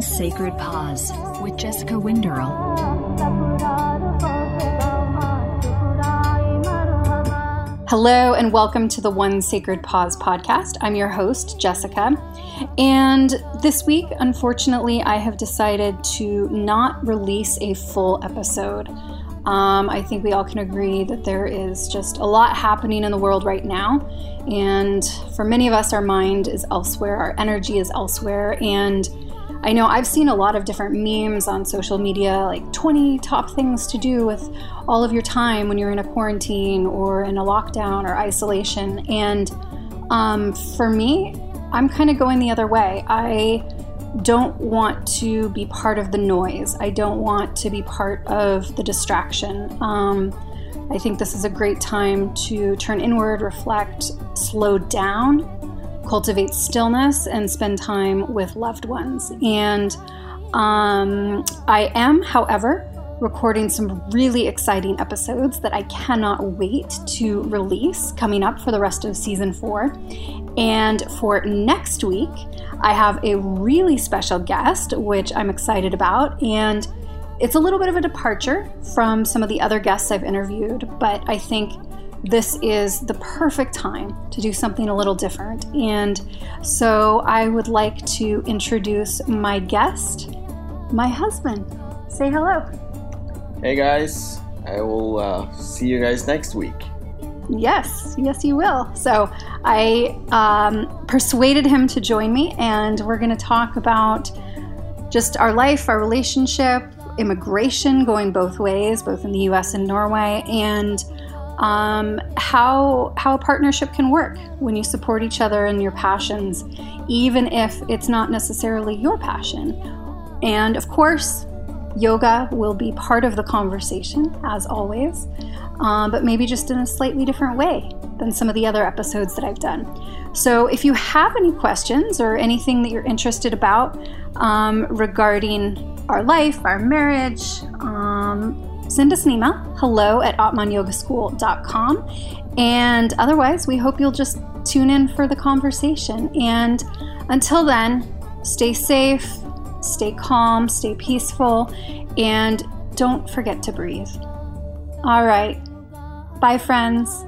Sacred Pause with Jessica Winderl. Hello, and welcome to the One Sacred Pause podcast. I'm your host, Jessica. And this week, unfortunately, I have decided to not release a full episode. Um, I think we all can agree that there is just a lot happening in the world right now. And for many of us, our mind is elsewhere, our energy is elsewhere. And I know I've seen a lot of different memes on social media, like 20 top things to do with all of your time when you're in a quarantine or in a lockdown or isolation. And um, for me, I'm kind of going the other way. I don't want to be part of the noise, I don't want to be part of the distraction. Um, I think this is a great time to turn inward, reflect, slow down, cultivate stillness and spend time with loved ones. And um, I am, however, recording some really exciting episodes that I cannot wait to release coming up for the rest of season four. And for next week, I have a really special guest, which I'm excited about. And it's a little bit of a departure from some of the other guests I've interviewed, but I think this is the perfect time to do something a little different. And so I would like to introduce my guest, my husband. Say hello. Hey guys, I will uh, see you guys next week. Yes, yes, you will. So I um, persuaded him to join me, and we're going to talk about just our life, our relationship, immigration going both ways, both in the US and Norway, and um, how how a partnership can work when you support each other in your passions, even if it's not necessarily your passion. And of course, yoga will be part of the conversation as always, um, but maybe just in a slightly different way than some of the other episodes that I've done. So, if you have any questions or anything that you're interested about um, regarding our life, our marriage, um, send us an email hello at atmanyogaschool.com. And otherwise, we hope you'll just tune in for the conversation. And until then, stay safe, stay calm, stay peaceful, and don't forget to breathe. All right. Bye, friends.